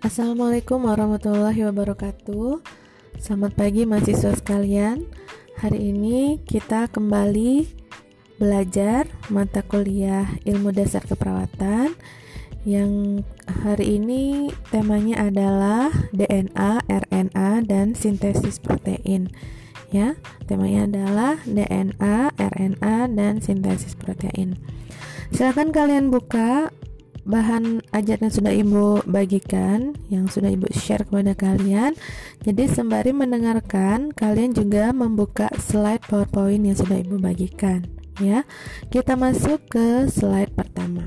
Assalamualaikum warahmatullahi wabarakatuh. Selamat pagi mahasiswa sekalian. Hari ini kita kembali belajar mata kuliah Ilmu Dasar Keperawatan yang hari ini temanya adalah DNA, RNA dan sintesis protein. Ya, temanya adalah DNA, RNA dan sintesis protein. Silakan kalian buka bahan ajar yang sudah ibu bagikan yang sudah ibu share kepada kalian. Jadi sembari mendengarkan kalian juga membuka slide powerpoint yang sudah ibu bagikan ya. Kita masuk ke slide pertama.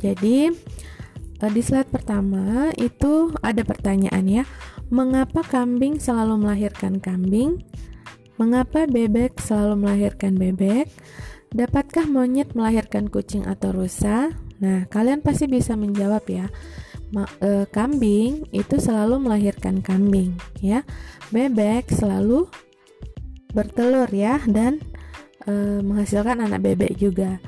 Jadi eh, di slide pertama itu ada pertanyaan ya. Mengapa kambing selalu melahirkan kambing? Mengapa bebek selalu melahirkan bebek? Dapatkah monyet melahirkan kucing atau rusa Nah, kalian pasti bisa menjawab ya. Ma e, kambing itu selalu melahirkan kambing, ya. Bebek selalu bertelur ya dan e, menghasilkan anak bebek juga.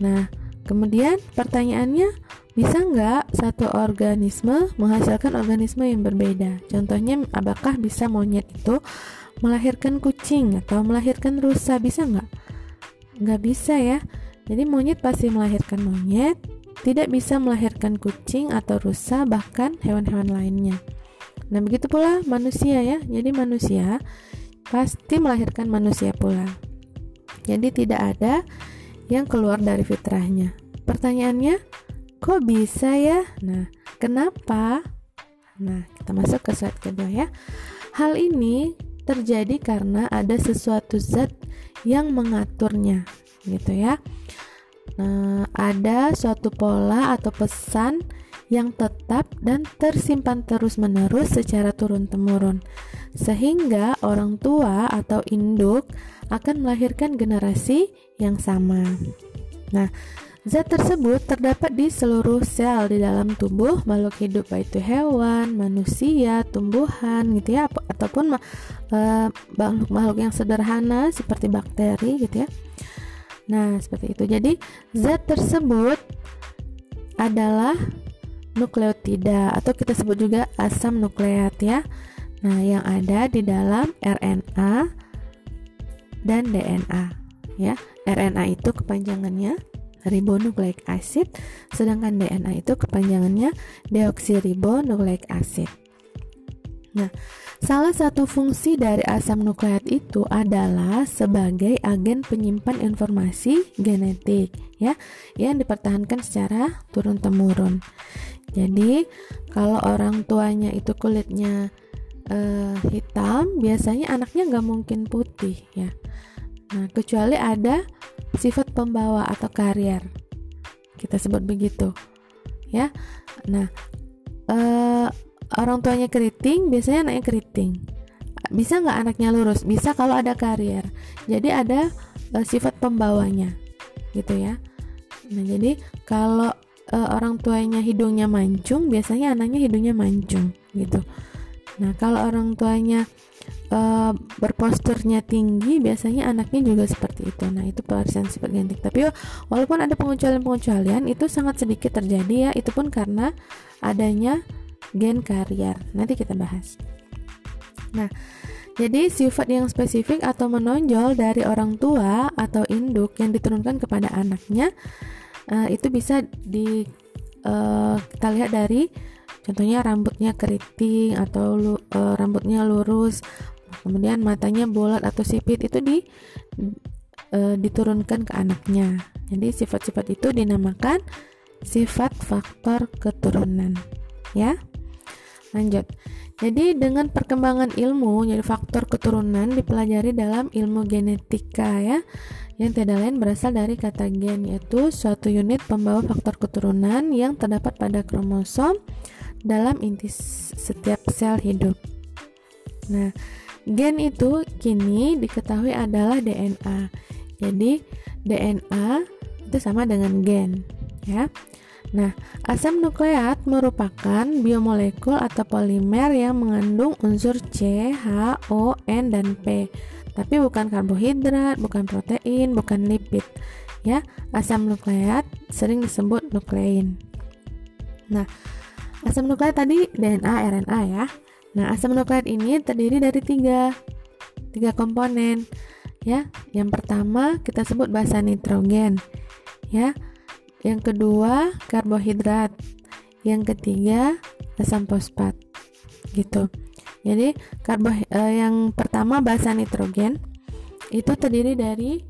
Nah, kemudian pertanyaannya bisa nggak satu organisme menghasilkan organisme yang berbeda? Contohnya, apakah bisa monyet itu melahirkan kucing atau melahirkan rusa? Bisa nggak? Nggak bisa ya. Jadi monyet pasti melahirkan monyet, tidak bisa melahirkan kucing atau rusa bahkan hewan-hewan lainnya. Nah, begitu pula manusia ya. Jadi manusia pasti melahirkan manusia pula. Jadi tidak ada yang keluar dari fitrahnya. Pertanyaannya, kok bisa ya? Nah, kenapa? Nah, kita masuk ke slide kedua ya. Hal ini terjadi karena ada sesuatu zat yang mengaturnya, gitu ya. Nah, ada suatu pola atau pesan yang tetap dan tersimpan terus-menerus secara turun-temurun, sehingga orang tua atau induk akan melahirkan generasi yang sama. Nah, zat tersebut terdapat di seluruh sel di dalam tubuh makhluk hidup, baik itu hewan, manusia, tumbuhan, gitu ya, ataupun eh, makhluk-makhluk yang sederhana seperti bakteri, gitu ya. Nah, seperti itu. Jadi, zat tersebut adalah nukleotida atau kita sebut juga asam nukleat ya. Nah, yang ada di dalam RNA dan DNA ya. RNA itu kepanjangannya ribonucleic acid, sedangkan DNA itu kepanjangannya deoksiribonucleic acid. Nah, salah satu fungsi dari asam nukleat itu adalah sebagai agen penyimpan informasi genetik ya yang dipertahankan secara turun temurun. Jadi, kalau orang tuanya itu kulitnya uh, hitam, biasanya anaknya nggak mungkin putih ya. Nah, kecuali ada sifat pembawa atau karier. Kita sebut begitu. Ya. Nah, uh, orang tuanya keriting biasanya anaknya keriting. Bisa nggak anaknya lurus? Bisa kalau ada karier. Jadi ada uh, sifat pembawanya gitu ya. Nah jadi kalau uh, orang tuanya hidungnya mancung biasanya anaknya hidungnya mancung gitu. Nah kalau orang tuanya uh, berposturnya tinggi biasanya anaknya juga seperti itu. Nah itu pewarisan sifat genetik. Tapi walaupun ada pengecualian-pengecualian itu sangat sedikit terjadi ya. Itu pun karena adanya gen karier. Nanti kita bahas. Nah, jadi sifat yang spesifik atau menonjol dari orang tua atau induk yang diturunkan kepada anaknya uh, itu bisa di uh, kita lihat dari contohnya rambutnya keriting atau lu, uh, rambutnya lurus, kemudian matanya bulat atau sipit itu di uh, diturunkan ke anaknya. Jadi sifat-sifat itu dinamakan sifat faktor keturunan, ya. Lanjut. Jadi dengan perkembangan ilmu, jadi faktor keturunan dipelajari dalam ilmu genetika ya, yang tidak lain berasal dari kata gen yaitu suatu unit pembawa faktor keturunan yang terdapat pada kromosom dalam inti setiap sel hidup. Nah, gen itu kini diketahui adalah DNA. Jadi DNA itu sama dengan gen, ya. Nah, asam nukleat merupakan biomolekul atau polimer yang mengandung unsur C, H, O, N, dan P. Tapi bukan karbohidrat, bukan protein, bukan lipid. Ya, asam nukleat sering disebut nuklein. Nah, asam nukleat tadi DNA, RNA ya. Nah, asam nukleat ini terdiri dari tiga, tiga komponen ya. Yang pertama kita sebut basa nitrogen ya. Yang kedua karbohidrat. Yang ketiga asam fosfat gitu. Jadi karbo eh, yang pertama basa nitrogen itu terdiri dari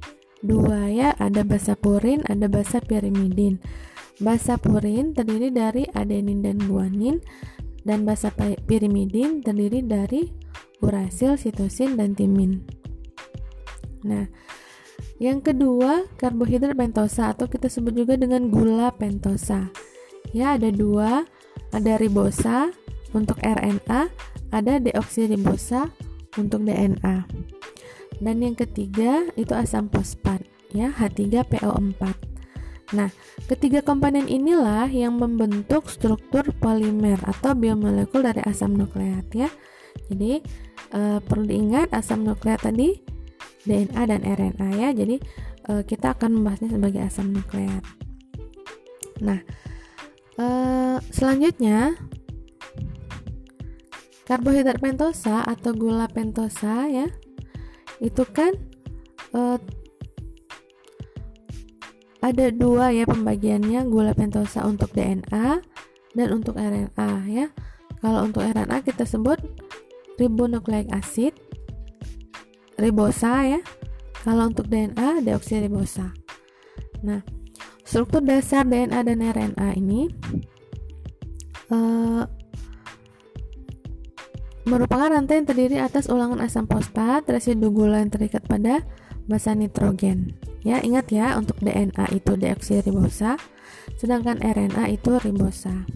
dua ya, ada basa purin, ada basa pirimidin. Basa purin terdiri dari adenin dan guanin dan basa pirimidin terdiri dari urasil, sitosin dan timin. Nah, yang kedua karbohidrat pentosa atau kita sebut juga dengan gula pentosa. Ya, ada dua, ada ribosa untuk RNA, ada deoksiribosa untuk DNA. Dan yang ketiga itu asam fosfat ya H3PO4. Nah, ketiga komponen inilah yang membentuk struktur polimer atau biomolekul dari asam nukleat ya. Jadi e, perlu diingat asam nukleat tadi DNA dan RNA ya. Jadi e, kita akan membahasnya sebagai asam nukleat. Nah, e, selanjutnya karbohidrat pentosa atau gula pentosa ya. Itu kan e, ada dua ya pembagiannya gula pentosa untuk DNA dan untuk RNA ya kalau untuk RNA kita sebut ribonukleik acid ribosa ya. Kalau untuk DNA deoksiribosa nah struktur dasar DNA dan RNA ini uh, merupakan rantai yang terdiri atas ulangan asam fosfat residu gula yang terikat pada basa nitrogen. Ya, ingat ya, untuk DNA itu deoksiribosa, sedangkan RNA itu ribosa.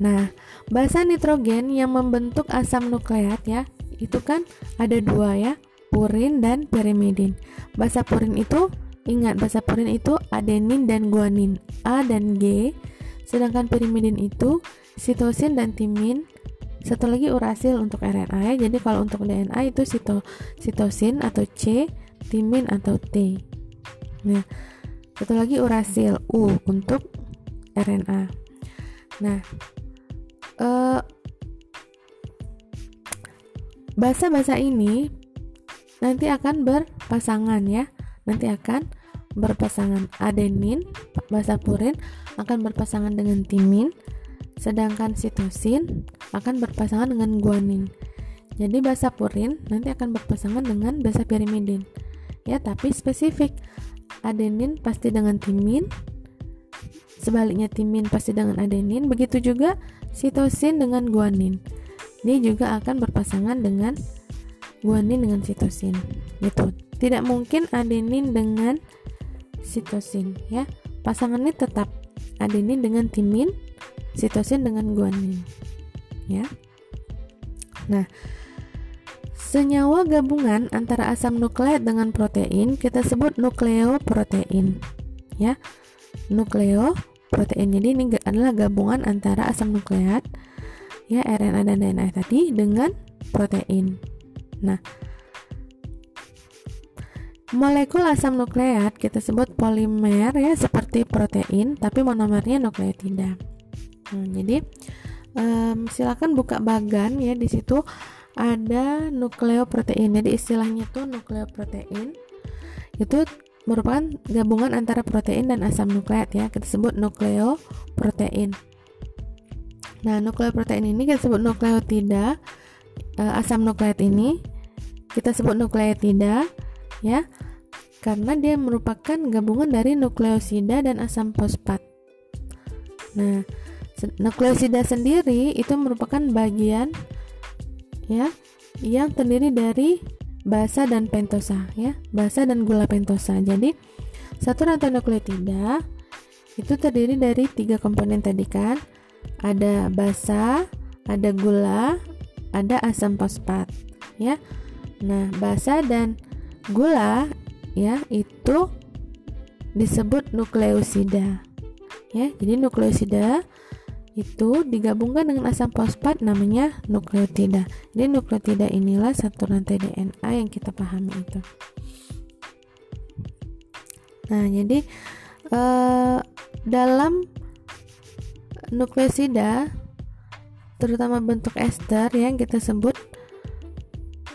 Nah, basa nitrogen yang membentuk asam nukleat ya, itu kan ada dua ya, purin dan pirimidin. Basa purin itu ingat basa purin itu adenin dan guanin, A dan G, sedangkan pirimidin itu sitosin dan timin, satu lagi urasil untuk RNA ya. Jadi kalau untuk DNA itu sito, sitosin atau C, timin atau T. Nah, satu lagi urasil U untuk RNA. Nah, eh, bahasa-bahasa ini nanti akan berpasangan ya. Nanti akan berpasangan adenin, bahasa purin akan berpasangan dengan timin, sedangkan sitosin akan berpasangan dengan guanin. Jadi basa purin nanti akan berpasangan dengan basa pirimidin. Ya, tapi spesifik. Adenin pasti dengan timin. Sebaliknya timin pasti dengan adenin, begitu juga sitosin dengan guanin. Ini juga akan berpasangan dengan guanin dengan sitosin. Gitu. Tidak mungkin adenin dengan sitosin ya. Pasangannya tetap adenin dengan timin sitosin dengan guanin ya nah senyawa gabungan antara asam nukleat dengan protein kita sebut nukleoprotein ya nukleoprotein jadi ini adalah gabungan antara asam nukleat ya RNA dan DNA tadi dengan protein nah Molekul asam nukleat kita sebut polimer ya seperti protein tapi monomernya nukleotida. Nah, jadi um, silakan buka bagan ya di situ ada nukleoprotein. Jadi istilahnya tuh nukleoprotein itu merupakan gabungan antara protein dan asam nukleat ya. Kita sebut nukleoprotein. Nah, nukleoprotein ini kita sebut nukleotida. Uh, asam nukleat ini kita sebut nukleotida ya karena dia merupakan gabungan dari nukleosida dan asam fosfat. Nah, Nukleosida sendiri itu merupakan bagian ya yang terdiri dari basa dan pentosa ya, basa dan gula pentosa. Jadi satu rantai nukleotida itu terdiri dari tiga komponen tadi kan. Ada basa, ada gula, ada asam fosfat ya. Nah, basa dan gula ya itu disebut nukleosida. Ya, jadi nukleosida itu digabungkan dengan asam fosfat namanya nukleotida. Jadi nukleotida inilah satu rantai DNA yang kita pahami itu. Nah, jadi uh, dalam nukleosida terutama bentuk ester yang kita sebut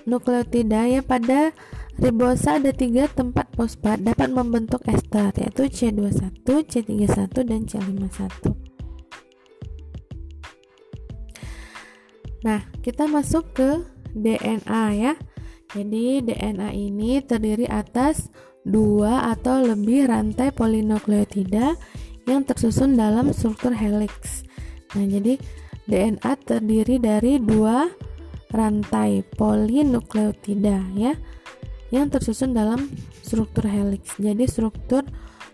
nukleotida ya pada ribosa ada tiga tempat fosfat dapat membentuk ester yaitu C21, C31 dan C51. Nah, kita masuk ke DNA ya. Jadi DNA ini terdiri atas dua atau lebih rantai polinukleotida yang tersusun dalam struktur helix. Nah, jadi DNA terdiri dari dua rantai polinukleotida ya yang tersusun dalam struktur helix. Jadi struktur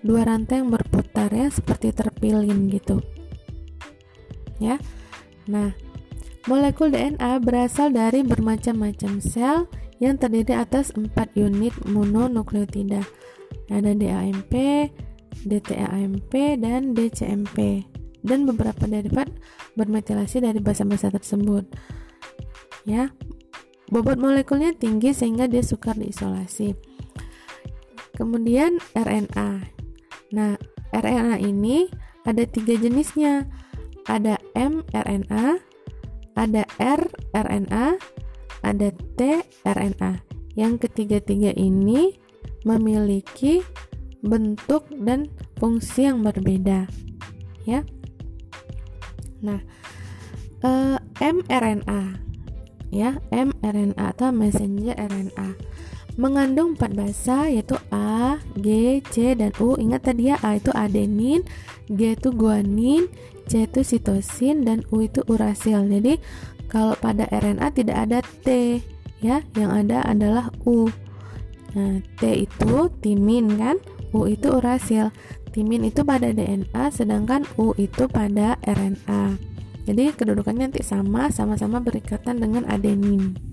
dua rantai yang berputar ya seperti terpilin gitu. Ya. Nah, molekul DNA berasal dari bermacam-macam sel yang terdiri atas empat unit mononukleotida. Ada DAMP, DTAMP, dan DCMP dan beberapa derivat bermetilasi dari basa-basa tersebut. Ya, bobot molekulnya tinggi sehingga dia sukar diisolasi. Kemudian RNA. Nah, RNA ini ada tiga jenisnya. Ada mRNA, ada rRNA, ada tRNA. Yang ketiga-tiga ini memiliki bentuk dan fungsi yang berbeda. Ya. Nah, uh, mRNA ya, mRNA atau messenger RNA mengandung empat basa yaitu A, G, C dan U. Ingat tadi ya A itu adenin, G itu guanin, C itu sitosin dan U itu urasil. Jadi kalau pada RNA tidak ada T ya, yang ada adalah U. Nah, T itu timin kan, U itu urasil. Timin itu pada DNA sedangkan U itu pada RNA. Jadi kedudukannya nanti sama, sama-sama berikatan dengan adenin.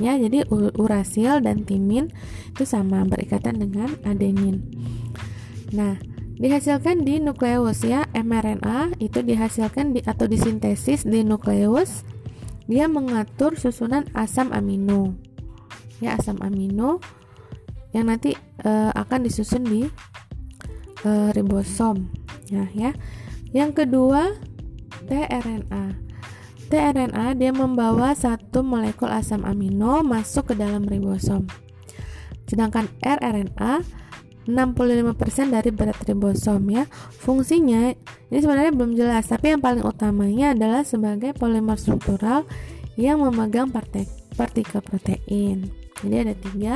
Ya, jadi urasil dan timin itu sama berikatan dengan adenin. Nah, dihasilkan di nukleus ya, mRNA itu dihasilkan di atau disintesis di nukleus. Dia mengatur susunan asam amino. Ya, asam amino yang nanti e, akan disusun di uh, ribosom ya ya yang kedua tRNA tRNA dia membawa satu molekul asam amino masuk ke dalam ribosom sedangkan rRNA 65% dari berat ribosom ya. Fungsinya ini sebenarnya belum jelas, tapi yang paling utamanya adalah sebagai polimer struktural yang memegang partikel protein. Jadi ada tiga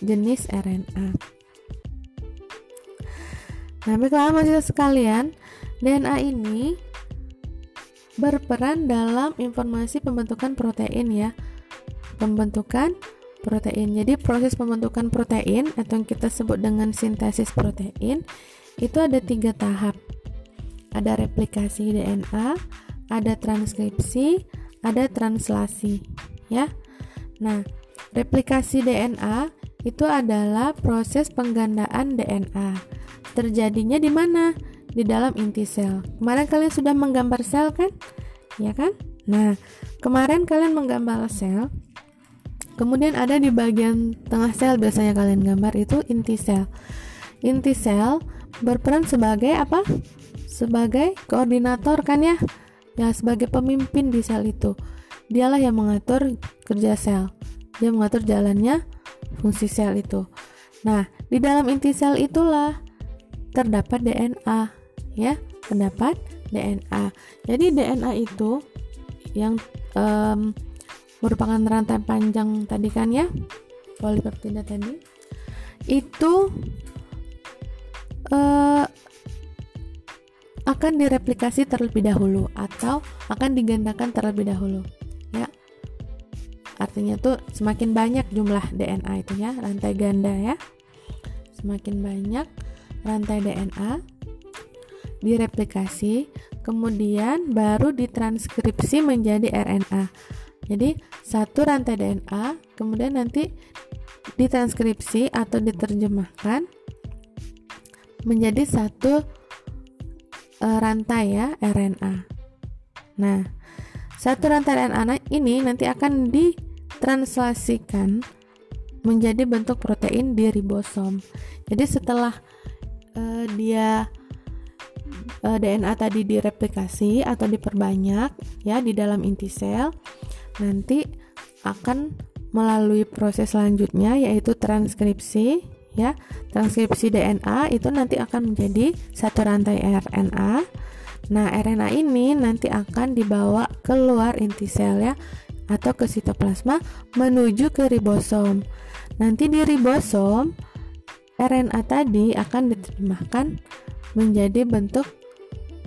jenis RNA. Nah, baiklah mahasiswa sekalian, DNA ini berperan dalam informasi pembentukan protein ya. Pembentukan protein. Jadi proses pembentukan protein atau yang kita sebut dengan sintesis protein itu ada tiga tahap. Ada replikasi DNA, ada transkripsi, ada translasi, ya. Nah, replikasi DNA itu adalah proses penggandaan DNA terjadinya di mana? Di dalam inti sel. Kemarin kalian sudah menggambar sel kan? Ya kan? Nah, kemarin kalian menggambar sel. Kemudian ada di bagian tengah sel biasanya kalian gambar itu inti sel. Inti sel berperan sebagai apa? Sebagai koordinator kan ya? Ya, sebagai pemimpin di sel itu. Dialah yang mengatur kerja sel. Dia mengatur jalannya fungsi sel itu. Nah, di dalam inti sel itulah terdapat DNA ya terdapat DNA jadi DNA itu yang um, merupakan rantai panjang tadi kan ya polipeptida tadi itu uh, akan direplikasi terlebih dahulu atau akan digandakan terlebih dahulu ya. Artinya tuh semakin banyak jumlah DNA itu ya rantai ganda ya. Semakin banyak rantai DNA direplikasi, kemudian baru ditranskripsi menjadi RNA. Jadi, satu rantai DNA kemudian nanti ditranskripsi atau diterjemahkan menjadi satu e, rantai ya RNA. Nah, satu rantai RNA ini nanti akan ditranslasikan menjadi bentuk protein di ribosom. Jadi setelah uh, dia uh, eh, DNA tadi direplikasi atau diperbanyak ya di dalam inti sel, nanti akan melalui proses selanjutnya yaitu transkripsi ya. Transkripsi DNA itu nanti akan menjadi satu rantai RNA. Nah, RNA ini nanti akan dibawa keluar inti sel ya atau ke sitoplasma menuju ke ribosom. Nanti di ribosom RNA tadi akan diterjemahkan menjadi bentuk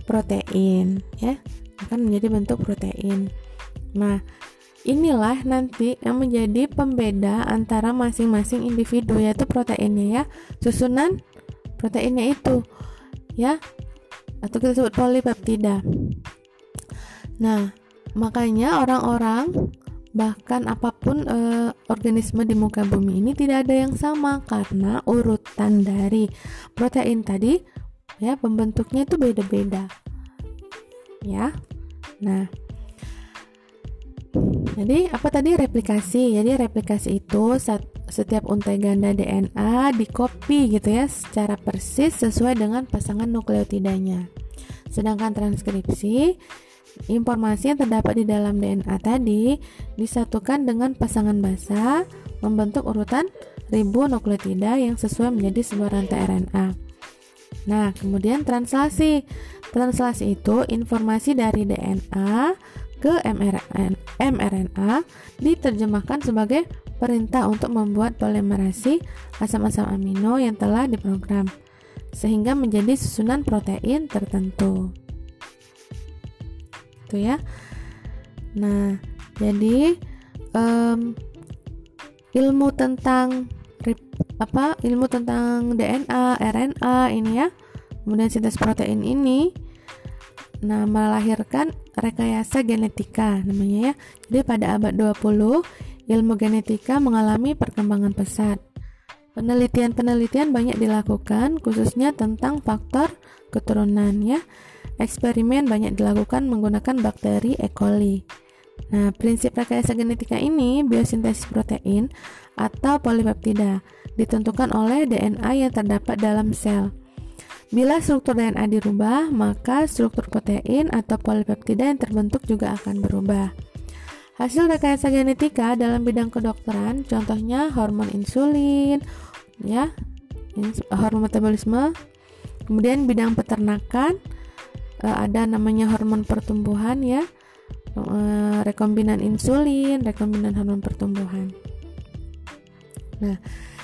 protein ya. Akan menjadi bentuk protein. Nah inilah nanti yang menjadi pembeda antara masing-masing individu yaitu proteinnya ya. Susunan proteinnya itu ya atau kita sebut polipeptida. Nah makanya orang-orang bahkan apa pun e, organisme di muka bumi ini tidak ada yang sama karena urutan dari protein tadi ya pembentuknya itu beda-beda. Ya. Nah. Jadi apa tadi? Replikasi. Jadi replikasi itu saat setiap untai ganda DNA di copy gitu ya secara persis sesuai dengan pasangan nukleotidanya. Sedangkan transkripsi Informasi yang terdapat di dalam DNA tadi disatukan dengan pasangan basa membentuk urutan ribu nukleotida yang sesuai menjadi sebuah rantai RNA. Nah, kemudian translasi. Translasi itu informasi dari DNA ke mRNA diterjemahkan sebagai perintah untuk membuat polimerasi asam-asam amino yang telah diprogram sehingga menjadi susunan protein tertentu gitu ya nah jadi um, ilmu tentang apa ilmu tentang DNA RNA ini ya kemudian sintesis protein ini nah melahirkan rekayasa genetika namanya ya jadi pada abad 20 ilmu genetika mengalami perkembangan pesat penelitian-penelitian banyak dilakukan khususnya tentang faktor keturunan ya Eksperimen banyak dilakukan menggunakan bakteri E. coli. Nah, prinsip rekayasa genetika ini biosintesis protein atau polipeptida ditentukan oleh DNA yang terdapat dalam sel. Bila struktur DNA dirubah, maka struktur protein atau polipeptida yang terbentuk juga akan berubah. Hasil rekayasa genetika dalam bidang kedokteran, contohnya hormon insulin, ya, hormon metabolisme, kemudian bidang peternakan, uh, ada namanya hormon pertumbuhan ya uh, rekombinan insulin rekombinan hormon pertumbuhan nah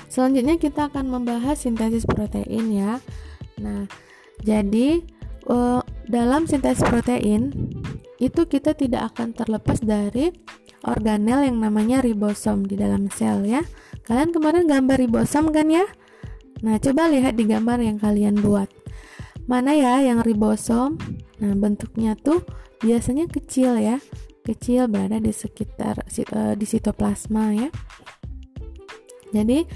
selanjutnya kita akan membahas sintesis protein ya. Nah jadi uh, dalam sintesis protein itu kita tidak akan terlepas dari organel yang namanya ribosom di dalam sel ya. Kalian kemarin gambar ribosom kan ya? Nah coba lihat di gambar yang kalian buat. Mana ya yang ribosom? Nah bentuknya tuh biasanya kecil ya. Kecil berada di sekitar uh, di sitoplasma ya jadi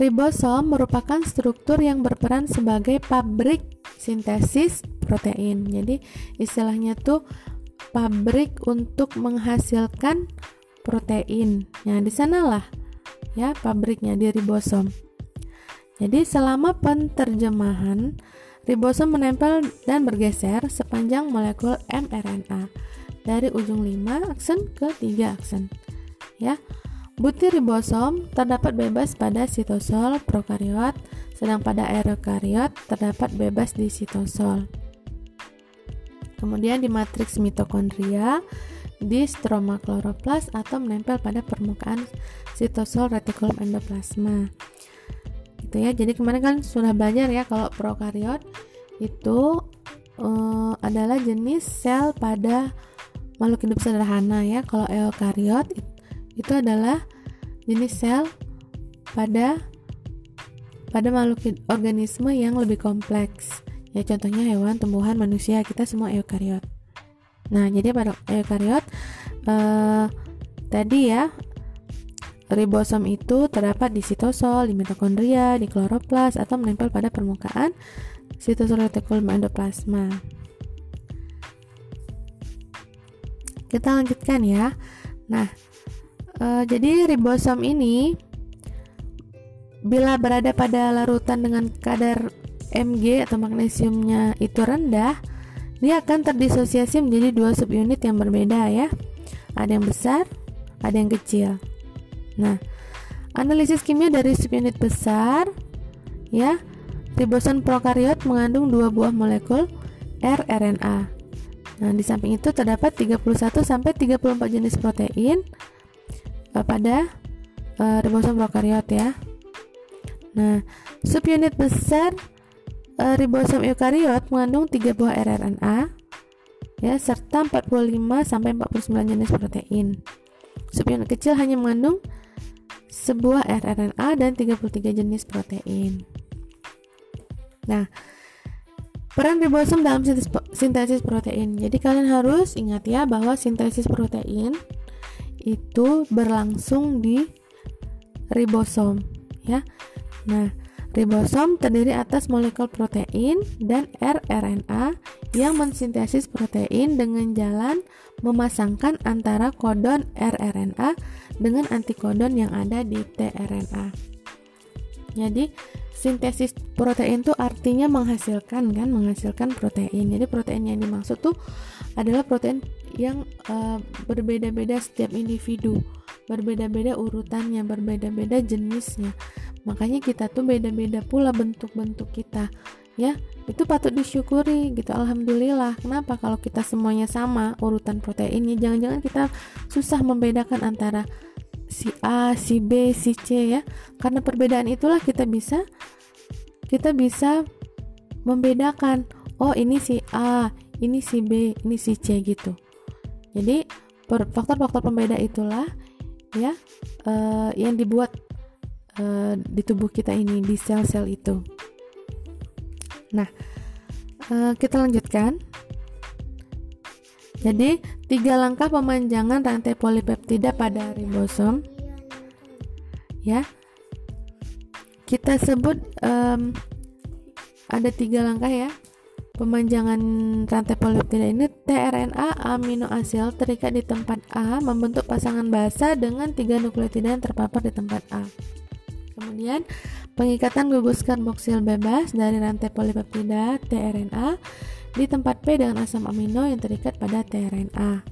ribosom merupakan struktur yang berperan sebagai pabrik sintesis protein jadi istilahnya tuh pabrik untuk menghasilkan protein nah di sanalah ya pabriknya di ribosom jadi selama penterjemahan Ribosom menempel dan bergeser sepanjang molekul mRNA dari ujung 5 aksen ke 3 aksen. Ya. Butir ribosom terdapat bebas pada sitosol prokariot, sedang pada eukariot terdapat bebas di sitosol. Kemudian di matriks mitokondria, di stroma kloroplas atau menempel pada permukaan sitosol retikulum endoplasma gitu ya jadi kemarin kan sudah belajar ya kalau prokariot itu uh, adalah jenis sel pada makhluk hidup sederhana ya kalau eukariot itu adalah jenis sel pada pada makhluk organisme yang lebih kompleks ya contohnya hewan tumbuhan manusia kita semua eukariot nah jadi pada eukariot uh, tadi ya Ribosom itu terdapat di sitosol, di mitokondria, di kloroplas, atau menempel pada permukaan sitosol retikulum endoplasma. Kita lanjutkan ya. Nah, e, jadi ribosom ini bila berada pada larutan dengan kadar Mg atau magnesiumnya itu rendah, dia akan terdisosiasi menjadi dua subunit yang berbeda ya. Ada yang besar, ada yang kecil. Nah, analisis kimia dari subunit besar ya, ribosom prokariot mengandung dua buah molekul rRNA. Nah, di samping itu terdapat 31 sampai 34 jenis protein pada uh, ribosom prokariot ya. Nah, subunit besar uh, ribosom eukariot mengandung 3 buah rRNA ya serta 45 sampai 49 jenis protein. Subunit kecil hanya mengandung sebuah rRNA dan 33 jenis protein. Nah, peran ribosom dalam sintesis, sintesis protein. Jadi kalian harus ingat ya bahwa sintesis protein itu berlangsung di ribosom ya. Nah, ribosom terdiri atas molekul protein dan rRNA yang mensintesis protein dengan jalan memasangkan antara kodon rRNA dengan antikodon yang ada di tRNA. Jadi, sintesis protein itu artinya menghasilkan kan, menghasilkan protein. Jadi, protein yang dimaksud tuh adalah protein yang uh, berbeda-beda setiap individu, berbeda-beda urutannya, berbeda-beda jenisnya. Makanya kita tuh beda-beda pula bentuk-bentuk kita, ya. Itu patut disyukuri gitu. Alhamdulillah. Kenapa kalau kita semuanya sama urutan proteinnya, jangan-jangan kita susah membedakan antara si A, si B, si C ya. Karena perbedaan itulah kita bisa kita bisa membedakan. Oh, ini si A, ini si B, ini si C gitu. Jadi faktor-faktor pembeda itulah ya uh, yang dibuat uh, di tubuh kita ini di sel-sel itu. Nah, uh, kita lanjutkan. Jadi, tiga langkah pemanjangan rantai polipeptida pada ribosom. Ya, kita sebut um, ada tiga langkah ya Pemanjangan rantai polipeptida ini tRNA amino asil terikat di tempat A membentuk pasangan basa dengan tiga nukleotida yang terpapar di tempat A. Kemudian pengikatan gugus karboksil bebas dari rantai polipeptida tRNA di tempat P dengan asam amino yang terikat pada tRNA.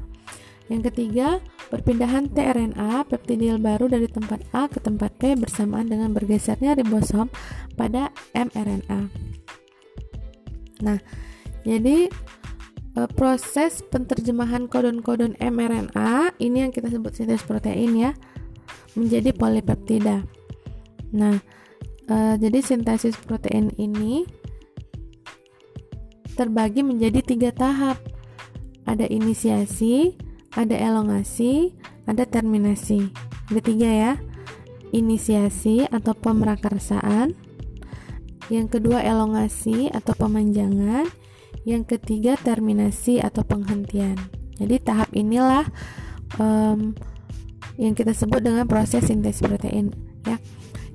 Yang ketiga, perpindahan tRNA peptidil baru dari tempat A ke tempat P bersamaan dengan bergesernya ribosom pada mRNA. Nah, jadi e, proses penterjemahan kodon-kodon mRNA ini yang kita sebut sintesis protein ya menjadi polipeptida. Nah, e, jadi sintesis protein ini terbagi menjadi tiga tahap. Ada inisiasi, ada elongasi, ada terminasi. Ada tiga ya. Inisiasi atau pemerakarsaan, yang kedua elongasi atau pemanjangan, yang ketiga terminasi atau penghentian. Jadi tahap inilah um, yang kita sebut dengan proses sintesis protein ya.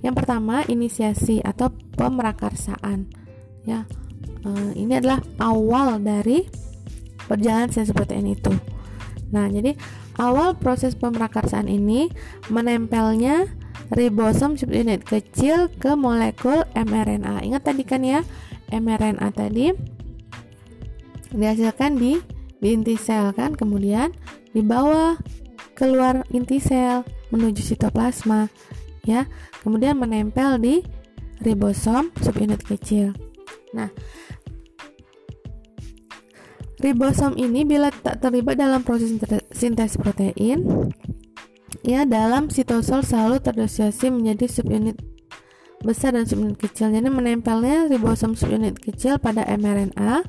Yang pertama inisiasi atau pemerakarsaan ya. Uh, ini adalah awal dari perjalanan sintesis protein itu. Nah, jadi awal proses pemerakarsaan ini menempelnya ribosom subunit kecil ke molekul mRNA. Ingat tadi kan ya, mRNA tadi dihasilkan di di inti sel kan, kemudian dibawa keluar inti sel menuju sitoplasma ya. Kemudian menempel di ribosom subunit kecil. Nah, ribosom ini bila tak terlibat dalam proses sintesis protein ya dalam sitosol selalu terdosasi menjadi subunit besar dan subunit kecil. Jadi menempelnya ribosom subunit kecil pada mRNA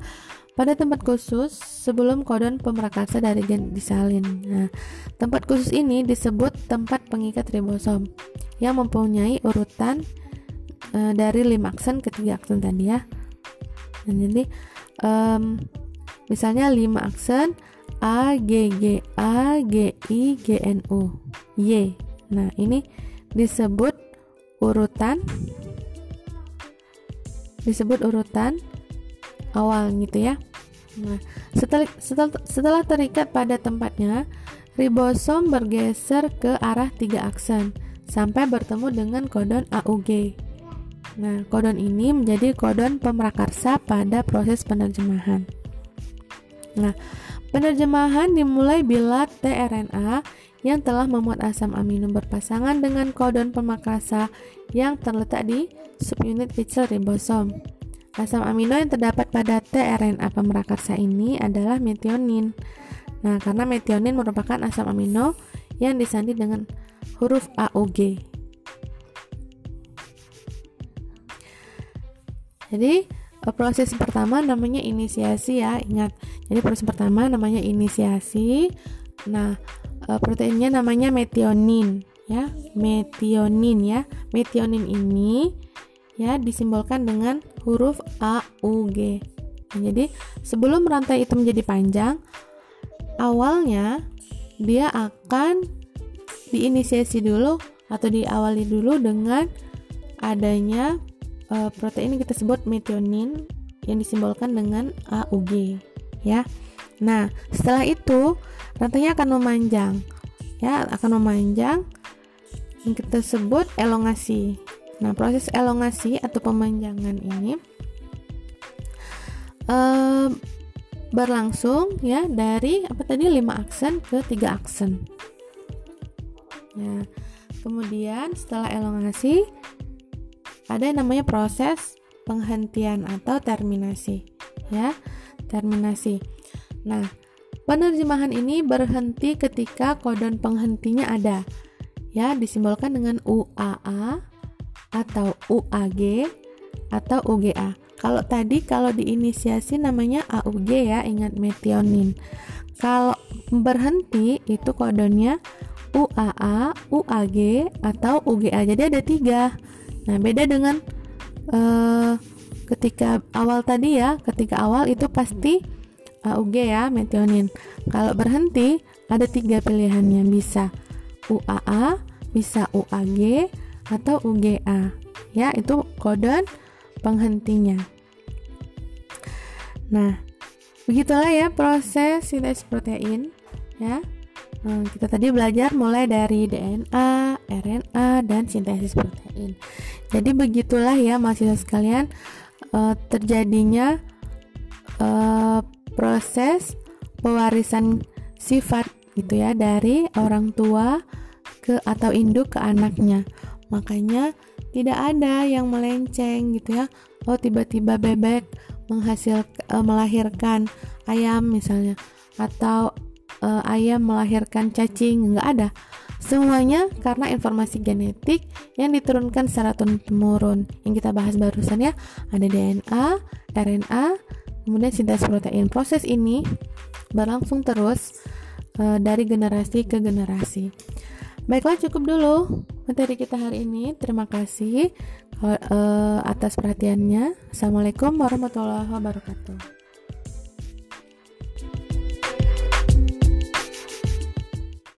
pada tempat khusus sebelum kodon pemerakarsa dari gen disalin. Nah, tempat khusus ini disebut tempat pengikat ribosom yang mempunyai urutan e, dari 5 aksen ke 3 aksen tadi ya. Nah, jadi um, misalnya 5 aksen A G G A G I G N U Y. Nah, ini disebut urutan disebut urutan awal gitu ya. Nah, setelah, setelah, setelah terikat pada tempatnya, ribosom bergeser ke arah tiga aksen sampai bertemu dengan kodon AUG. Nah, kodon ini menjadi kodon pemrakarsa pada proses penerjemahan. Nah, penerjemahan dimulai bila tRNA yang telah memuat asam amino berpasangan dengan kodon pemrakarsa yang terletak di subunit kecil ribosom. Asam amino yang terdapat pada tRNA pemrakarsa ini adalah metionin. Nah, karena metionin merupakan asam amino yang disandi dengan huruf AUG. Jadi eh, proses pertama namanya inisiasi ya, ingat. Jadi proses pertama namanya inisiasi. Nah, eh, proteinnya namanya metionin ya, metionin ya. Metionin ini ya disimbolkan dengan huruf A U G. Nah, jadi sebelum rantai itu menjadi panjang, awalnya dia akan diinisiasi dulu atau diawali dulu dengan adanya uh, protein yang kita sebut metionin yang disimbolkan dengan AUG ya. Nah, setelah itu rantainya akan memanjang ya, akan memanjang yang kita sebut elongasi. Nah, proses elongasi atau pemanjangan ini uh, berlangsung ya dari apa tadi 5 aksen ke 3 aksen. Ya. Kemudian setelah elongasi ada yang namanya proses penghentian atau terminasi ya. Terminasi. Nah penerjemahan ini berhenti ketika kodon penghentinya ada ya. Disimbolkan dengan UAA atau UAG atau UGA kalau tadi kalau diinisiasi namanya AUG ya. Ingat metionin. Kalau berhenti itu kodonnya UAA, UAG atau UGA jadi ada tiga Nah, beda dengan uh, ketika awal tadi ya, ketika awal itu pasti AUG ya, metionin. Kalau berhenti ada tiga pilihannya, bisa UAA, bisa UAG atau UGA. Ya, itu kodon penghentinya. Nah, begitulah ya proses sintesis protein ya. Hmm, kita tadi belajar mulai dari DNA, RNA, dan sintesis protein. Jadi begitulah ya mahasiswa sekalian uh, terjadinya uh, proses pewarisan sifat gitu ya dari orang tua ke atau induk ke anaknya. Makanya tidak ada yang melenceng gitu ya. Oh tiba-tiba bebek menghasil uh, melahirkan ayam misalnya atau uh, ayam melahirkan cacing nggak ada. Semuanya karena informasi genetik yang diturunkan secara turun-temurun. Yang kita bahas barusan ya ada DNA, RNA, kemudian sintesis protein. Proses ini berlangsung terus uh, dari generasi ke generasi. Baiklah cukup dulu materi kita hari ini. Terima kasih uh, atas perhatiannya. Assalamualaikum warahmatullahi wabarakatuh